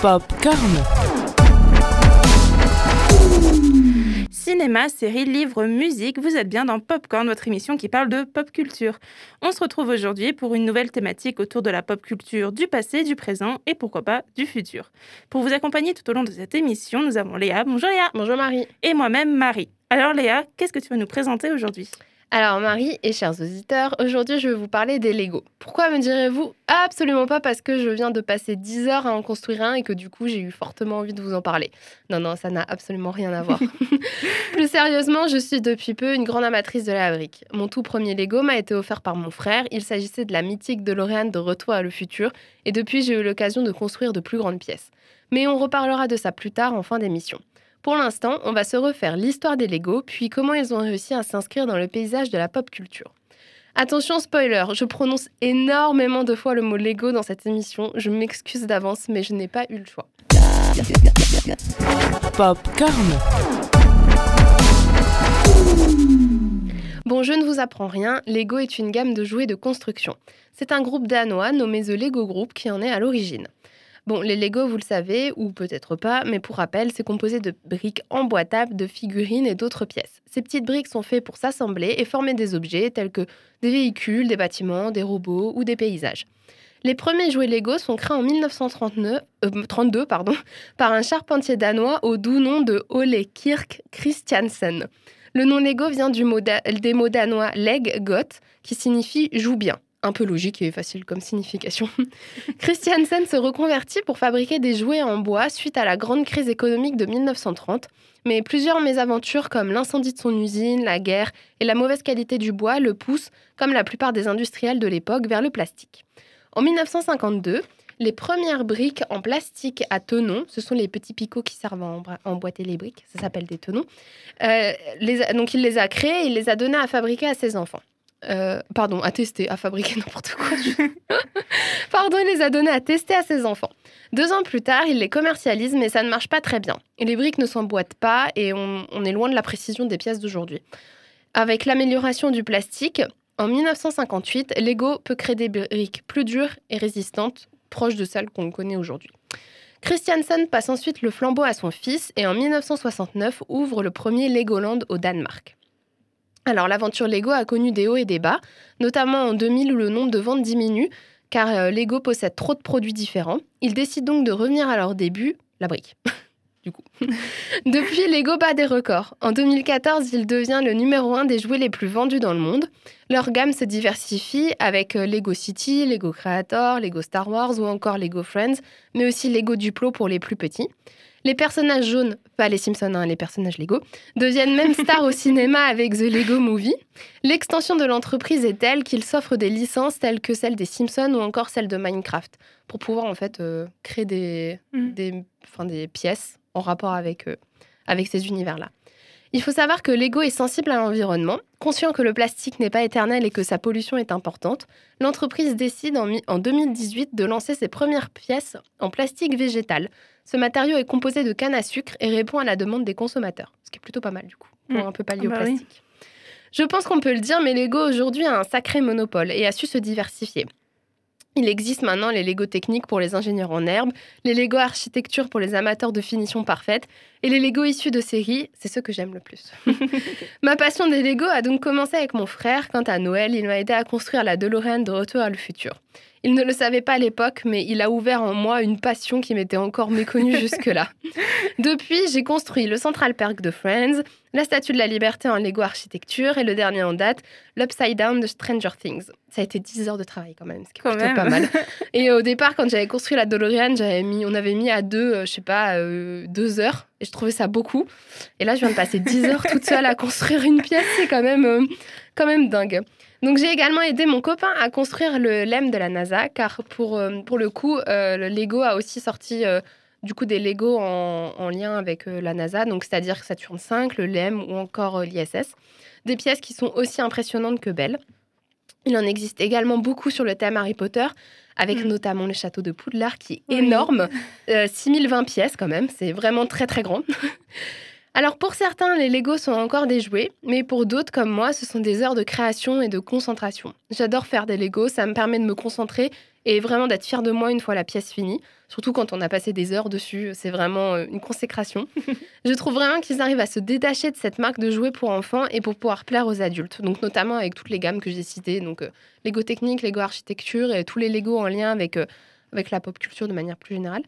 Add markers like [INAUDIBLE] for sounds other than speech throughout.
Popcorn. Cinéma, séries, livres, musique, vous êtes bien dans Popcorn, votre émission qui parle de pop culture. On se retrouve aujourd'hui pour une nouvelle thématique autour de la pop culture du passé, du présent et pourquoi pas du futur. Pour vous accompagner tout au long de cette émission, nous avons Léa. Bonjour Léa. Bonjour Marie. Et moi-même Marie. Alors Léa, qu'est-ce que tu vas nous présenter aujourd'hui? Alors Marie et chers auditeurs, aujourd'hui je vais vous parler des Lego. Pourquoi me direz-vous Absolument pas parce que je viens de passer 10 heures à en construire un et que du coup j'ai eu fortement envie de vous en parler. Non, non, ça n'a absolument rien à voir. [LAUGHS] Plus sérieusement, je suis depuis peu une grande amatrice de la brique. Mon tout premier Lego m'a été offert par mon frère. Il s'agissait de la mythique DeLorean de Retour à le futur et depuis j'ai eu l'occasion de construire de plus grandes pièces. Mais on reparlera de ça plus tard en fin d'émission. Pour l'instant, on va se refaire l'histoire des Lego, puis comment ils ont réussi à s'inscrire dans le paysage de la pop culture. Attention spoiler, je prononce énormément de fois le mot Lego dans cette émission, je m'excuse d'avance mais je n'ai pas eu le choix. Popcorn. Bon, je ne vous apprends rien, Lego est une gamme de jouets de construction. C'est un groupe danois nommé The Lego Group qui en est à l'origine. Bon, les Lego, vous le savez, ou peut-être pas, mais pour rappel, c'est composé de briques emboîtables, de figurines et d'autres pièces. Ces petites briques sont faites pour s'assembler et former des objets tels que des véhicules, des bâtiments, des robots ou des paysages. Les premiers jouets Lego sont créés en 1932 euh, [LAUGHS] par un charpentier danois au doux nom de Ole Kirk Christiansen. Le nom Lego vient des mots danois leg, got, qui signifie joue bien un peu logique et facile comme signification. [LAUGHS] Christiansen se reconvertit pour fabriquer des jouets en bois suite à la grande crise économique de 1930, mais plusieurs mésaventures comme l'incendie de son usine, la guerre et la mauvaise qualité du bois le poussent, comme la plupart des industriels de l'époque, vers le plastique. En 1952, les premières briques en plastique à tenons, ce sont les petits picots qui servent à emboîter les briques, ça s'appelle des tenons. Euh, donc il les a créés il les a donnés à fabriquer à ses enfants. Euh, pardon, à tester, à fabriquer [LAUGHS] n'importe quoi. [LAUGHS] pardon, il les a donnés à tester à ses enfants. Deux ans plus tard, il les commercialise, mais ça ne marche pas très bien. Les briques ne s'emboîtent pas et on, on est loin de la précision des pièces d'aujourd'hui. Avec l'amélioration du plastique, en 1958, Lego peut créer des briques plus dures et résistantes, proches de celles qu'on connaît aujourd'hui. Christiansen passe ensuite le flambeau à son fils et en 1969 ouvre le premier Legoland au Danemark. Alors l'aventure Lego a connu des hauts et des bas, notamment en 2000 où le nombre de ventes diminue car euh, Lego possède trop de produits différents. Ils décident donc de revenir à leur début, la brique. [LAUGHS] du coup. [LAUGHS] Depuis, Lego bat des records. En 2014, il devient le numéro un des jouets les plus vendus dans le monde. Leur gamme se diversifie avec euh, Lego City, Lego Creator, Lego Star Wars ou encore Lego Friends, mais aussi Lego Duplo pour les plus petits. Les personnages jaunes, pas les Simpsons, hein, les personnages Lego, deviennent même stars au cinéma avec The Lego Movie. L'extension de l'entreprise est telle qu'il s'offre des licences telles que celles des Simpsons ou encore celles de Minecraft pour pouvoir en fait euh, créer des, mm. des, des, pièces en rapport avec, euh, avec ces univers-là. Il faut savoir que Lego est sensible à l'environnement. Conscient que le plastique n'est pas éternel et que sa pollution est importante, l'entreprise décide en, en 2018 de lancer ses premières pièces en plastique végétal. Ce matériau est composé de canne à sucre et répond à la demande des consommateurs, ce qui est plutôt pas mal du coup, pour mmh. un peu pallier au ah bah plastique. Je pense qu'on peut le dire, mais Lego aujourd'hui a un sacré monopole et a su se diversifier. Il existe maintenant les Lego techniques pour les ingénieurs en herbe, les Lego architecture pour les amateurs de finition parfaite, et les Lego issus de série, c'est ceux que j'aime le plus. [LAUGHS] Ma passion des Lego a donc commencé avec mon frère. Quant à Noël, il m'a aidé à construire la DeLorean de Retour à le futur. Il ne le savait pas à l'époque, mais il a ouvert en moi une passion qui m'était encore méconnue [LAUGHS] jusque-là. Depuis, j'ai construit le Central Park de Friends, la Statue de la Liberté en Lego architecture et le dernier en date, l'Upside Down de Stranger Things. Ça a été 10 heures de travail quand même, ce qui est plutôt pas mal. [LAUGHS] Et au départ, quand j'avais construit la DeLorean, j'avais mis, on avait mis à deux, euh, je sais pas, euh, deux heures. Et je trouvais ça beaucoup. Et là, je viens de passer 10 heures toute seule à construire une pièce. C'est quand même, euh, quand même dingue. Donc j'ai également aidé mon copain à construire le LEM de la NASA, car pour, euh, pour le coup, euh, le Lego a aussi sorti euh, du coup des Lego en, en lien avec la NASA, donc c'est-à-dire Saturn V, le LEM ou encore l'ISS. Des pièces qui sont aussi impressionnantes que belles. Il en existe également beaucoup sur le thème Harry Potter, avec mm. notamment le château de Poudlard qui est énorme, 6020 pièces quand même, c'est vraiment très très grand. [LAUGHS] Alors pour certains, les Legos sont encore des jouets, mais pour d'autres comme moi, ce sont des heures de création et de concentration. J'adore faire des Legos, ça me permet de me concentrer et vraiment d'être fier de moi une fois la pièce finie. Surtout quand on a passé des heures dessus, c'est vraiment euh, une consécration. [LAUGHS] je trouve vraiment qu'ils arrivent à se détacher de cette marque de jouets pour enfants et pour pouvoir plaire aux adultes. Donc notamment avec toutes les gammes que j'ai citées, donc euh, Lego technique, Lego architecture et tous les Lego en lien avec, euh, avec la pop culture de manière plus générale.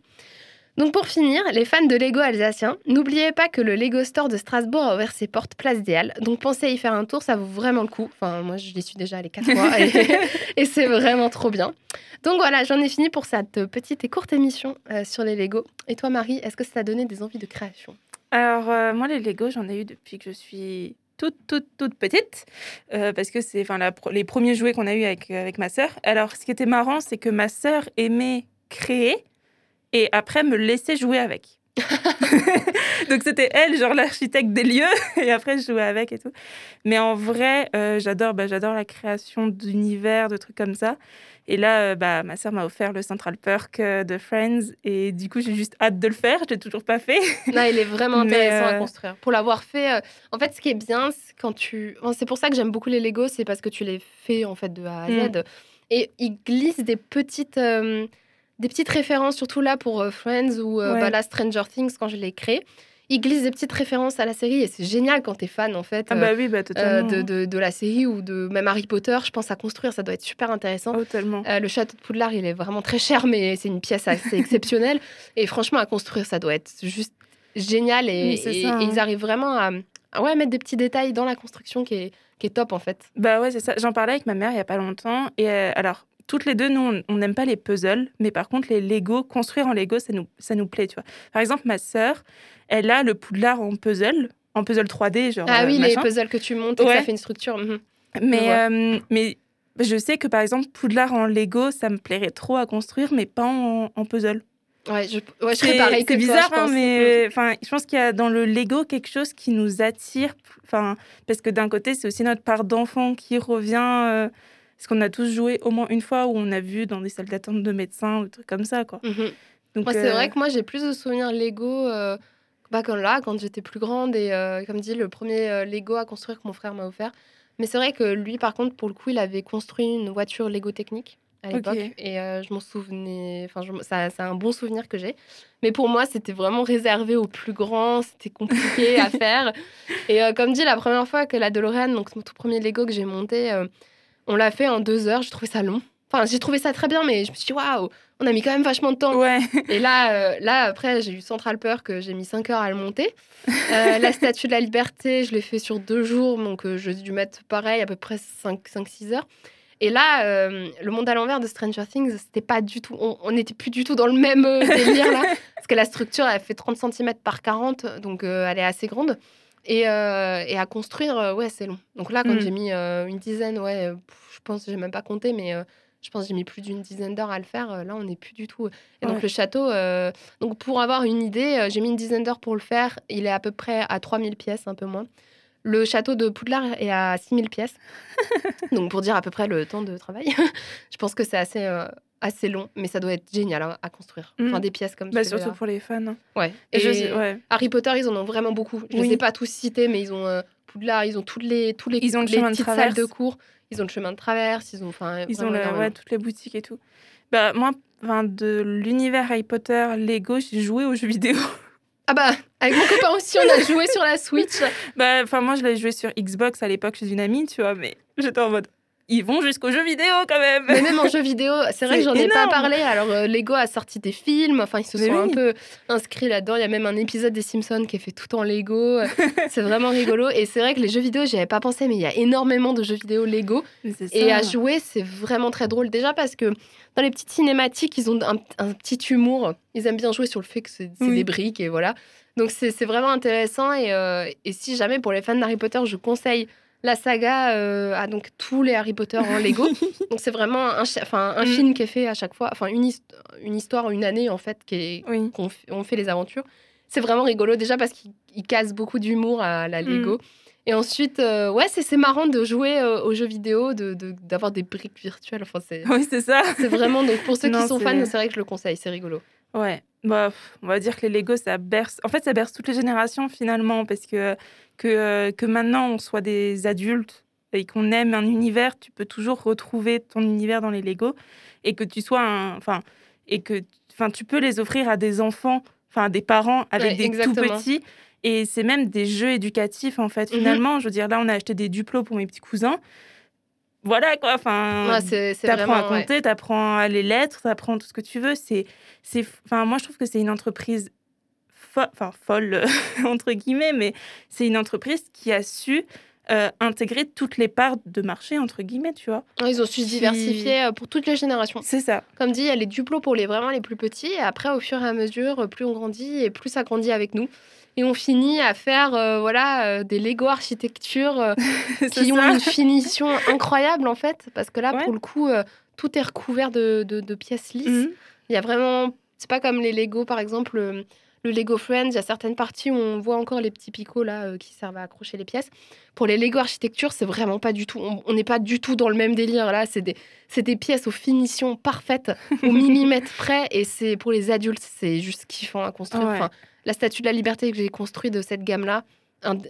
Donc pour finir, les fans de Lego alsaciens, n'oubliez pas que le Lego Store de Strasbourg a ouvert ses portes place des Halles. Donc pensez à y faire un tour, ça vaut vraiment le coup. Enfin, moi, je l'y suis déjà allée quatre fois [LAUGHS] et, c'est vraiment trop bien. Donc voilà, j'en ai fini pour cette petite et courte émission euh, sur les Lego. Et toi, Marie, est-ce que ça t'a donné des envies de création? Alors, euh, moi, les Lego, j'en ai eu depuis que je suis toute, toute, toute petite, euh, parce que c'est les premiers jouets qu'on a eu avec, avec ma sœur. Alors, ce qui était marrant, c'est que ma sœur aimait créer et après me laisser jouer avec. [LAUGHS] Donc c'était elle, genre l'architecte des lieux, et après je jouais avec et tout. Mais en vrai, euh, j'adore, bah, j'adore la création d'univers, de trucs comme ça. Et là, euh, bah, ma sœur m'a offert le Central Perk euh, de Friends, et du coup j'ai juste hâte de le faire. Je l'ai toujours pas fait. [LAUGHS] non, il est vraiment intéressant à construire. Pour l'avoir fait, en fait, ce qui est bien, c'est quand tu, c'est pour ça que j'aime beaucoup les Lego, c'est parce que tu les fais en fait de A à Z, mm. et ils glissent des petites des petites références, surtout là pour euh, Friends ou euh, bah, la Stranger Things quand je l'ai créé. Ils glissent des petites références à la série et c'est génial quand t'es fan en fait ah bah oui, bah, euh, de, de, de, la série ou de même Harry Potter. Je pense à construire, ça doit être super intéressant. Oh, tellement. le château de Poudlard, il est vraiment très cher, mais c'est une pièce assez exceptionnelle. [LAUGHS] Et franchement, à construire, ça doit être juste génial et, hein. ils arrivent vraiment à, ouais, mettre des petits détails dans la construction qui est, qui est top en fait. Bah ouais, c'est ça. J'en parlais avec ma mère il y a pas longtemps et alors toutes les deux, nous, on n'aime pas les puzzles, mais par contre, les Lego, construire en Lego, ça nous, ça nous plaît, tu vois. Par exemple, ma sœur, elle a le poudlard en puzzle, en puzzle 3D, genre. Ah oui, euh, les puzzles que tu montes et ça fait une structure. Mhm. Mais, euh, mais je sais que par exemple, poudlard en Lego, ça me plairait trop à construire, mais pas en, puzzle. Ouais, je, ouais, je serais pareil que bizarre, toi, je hein, mais enfin, je pense qu'il y a dans le Lego quelque chose qui nous attire, enfin, parce que d'un côté, c'est aussi notre part d'enfant qui revient. Euh, parce qu'on a tous joué au moins une fois où on a vu dans des salles d'attente de médecins ou des trucs comme ça, quoi. Mhm. Donc, c'est vrai euh, que moi, j'ai plus de souvenirs Lego euh, bah, quand là, quand j'étais plus grande. Et euh, comme dit, le premier Lego à construire que mon frère m'a offert. Mais c'est vrai que lui, par contre, pour le coup, il avait construit une voiture Lego technique à l'époque. Et je m'en souvenais. Enfin, ça, c'est un bon souvenir que j'ai. Mais pour moi, c'était vraiment réservé aux plus grands. C'était compliqué à [LAUGHS] faire. Et comme dit, la première fois que la DeLorean, donc mon tout premier Lego que j'ai monté, on l'a fait en deux heures, j'ai trouvé ça long. Enfin, j'ai trouvé ça très bien, mais je me suis dit, waouh, on a mis quand même vachement de temps. Ouais. Et là, euh, là après, j'ai eu Central Perk, que j'ai mis cinq heures à le monter. Euh, la [LAUGHS] Statue de la Liberté, je l'ai fait sur deux jours, donc euh, j'ai dû mettre pareil, à peu près 5-6 heures. Et là, le monde à l'envers de Stranger Things, c'était pas du tout. On n'était plus du tout dans le même délire là. [LAUGHS] parce que la structure, elle fait 30 cm par 40, donc elle est assez grande. Et, euh, et, à construire, euh, ouais, c'est long. Donc là, quand mmh. j'ai mis euh, une dizaine, ouais, je pense, j'ai même pas compté, mais je pense que j'ai mis plus d'une dizaine d'heures à le faire. là, on n'est plus du tout. Et donc le château, donc pour avoir une idée, j'ai mis une dizaine d'heures pour le faire. Il est à peu près à 3000 pièces, un peu moins. Le château de Poudlard est à 6000 pièces. [LAUGHS] donc pour dire à peu près le temps de travail, [LAUGHS] je pense que c'est assez assez long, mais ça doit être génial hein, à construire. Enfin, mm. des pièces comme bah, Surtout pour les fans. Ouais. Et, Harry Potter, ils en ont vraiment beaucoup. Je ne sais pas tous citer, mais ils ont euh, Poudlard, ils ont toutes les, tous les, ils ont les petites salles de cours. Ils ont le chemin de traverse, ils ont, enfin, ils ont ouais, toutes les boutiques et tout. Bah, moi, de l'univers Harry Potter, Lego, j'ai joué aux jeux vidéo. [LAUGHS] Ah bah, avec mon copain aussi, on a joué sur la Switch. Bah, enfin, moi, je l'ai joué sur Xbox à l'époque chez une amie, tu vois, mais j'étais en mode ils vont jusqu'aux jeux vidéo quand même. Mais même en jeux vidéo, c'est vrai que j'en ai pas parlé. Alors euh, Lego a sorti des films, enfin ils se sont un peu inscrits là-dedans. Il y a même un épisode des Simpsons qui est fait tout en Lego. [LAUGHS] c'est vraiment rigolo. Et c'est vrai que les jeux vidéo, j'y avais pas pensé, mais il y a énormément de jeux vidéo Lego. Et à jouer, c'est vraiment très drôle. Déjà parce que dans les petites cinématiques, ils ont un, petit humour. Ils aiment bien jouer sur le fait que c'est des briques et voilà. Donc c'est vraiment intéressant. Et, euh, et si jamais pour les fans d'Harry Potter, je conseille la saga euh, a donc tous les Harry Potter en Lego. [LAUGHS] donc c'est vraiment un, enfin, un mm. film qui est fait à chaque fois, enfin une, une histoire, une année en fait, qui est, qu'on on fait les aventures. C'est vraiment rigolo déjà parce qu'il casse beaucoup d'humour à la Lego. Mm. Et ensuite, euh, ouais, c'est marrant de jouer euh, aux jeux vidéo, d'avoir de, des briques virtuelles. Enfin, [LAUGHS] oui, c'est ça. C'est vraiment, donc pour ceux [LAUGHS] qui sont fans, c'est vrai que je le conseille, c'est rigolo. Ouais, bah, on va dire que les Lego, ça berce. En fait, ça berce toutes les générations finalement, parce que que, euh, que maintenant on soit des adultes et qu'on aime un univers, tu peux toujours retrouver ton univers dans les Lego et que tu sois un, enfin, et que, enfin, tu peux les offrir à des enfants, enfin, à des parents avec des tout petits. Et c'est même des jeux éducatifs, en fait, mhm. finalement. Je veux dire, là, on a acheté des duplos pour mes petits cousins. Voilà, quoi. Enfin, t'apprends à compter, tu t'apprends à les lettres, t'apprends tout ce que tu veux. C'est, c'est, enfin, moi, je trouve que c'est une entreprise enfin, folle, [LAUGHS] entre guillemets, mais c'est une entreprise qui a su euh, intégrer toutes les parts de marché, entre guillemets, tu vois. Ils ont su se diversifier euh, pour toutes les générations. C'est ça. Comme dit, il y a les duplos pour les vraiment les plus petits, et après, au fur et à mesure, plus on grandit et plus ça grandit avec nous et on finit à faire euh, voilà euh, des Lego architecture euh, [LAUGHS] qui ont une finition incroyable en fait parce que là pour le coup tout est recouvert de, de, pièces lisses. Mhm. Il y a vraiment c'est pas comme les Lego par exemple le Lego Friends, il y a certaines parties où on voit encore les petits picots là qui servent à accrocher les pièces. Pour les Lego architecture, c'est vraiment pas du tout. On n'est pas du tout dans le même délire là. C'est des, des pièces aux finitions parfaites, au [LAUGHS] millimètre près. Et c'est pour les adultes, c'est juste kiffant à construire. Enfin, la statue de la liberté que j'ai construite de cette gamme-là,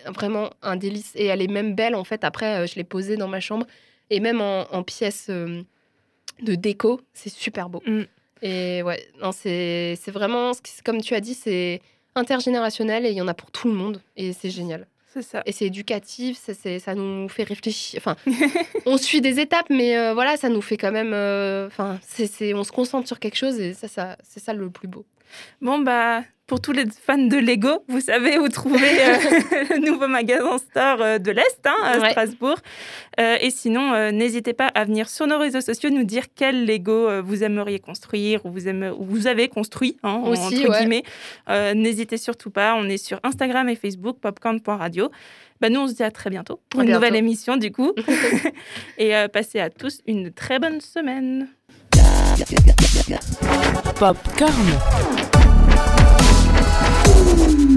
vraiment un délice. Et elle est même belle, en fait. Après, euh, je l'ai posée dans ma chambre. Et même en, en pièce euh, de déco, c'est super beau. Mm. Et ouais, non, c'est vraiment, comme tu as dit, c'est intergénérationnel et il y en a pour tout le monde. Et c'est génial. C'est ça. Et c'est éducatif, ça, ça nous fait réfléchir. Enfin, [LAUGHS] on suit des étapes, mais euh, voilà, ça nous fait quand même. Enfin, c'est on se concentre sur quelque chose et ça, ça c'est ça le plus beau. Bon, bah, pour tous les fans de Lego, vous savez où trouver euh, [LAUGHS] le nouveau magasin store euh, de l'Est, hein, à Strasbourg. Euh, et sinon, n'hésitez pas à venir sur nos réseaux sociaux nous dire quel Lego vous aimeriez construire ou vous, vous avez construit, hein, Aussi, entre guillemets. n'hésitez surtout pas. On est sur Instagram et Facebook, popcorn.radio. Bah, nous, on se dit à très bientôt pour une nouvelle émission, du coup. [LAUGHS] et passez à tous une très bonne semaine. Popcorn. Thank you.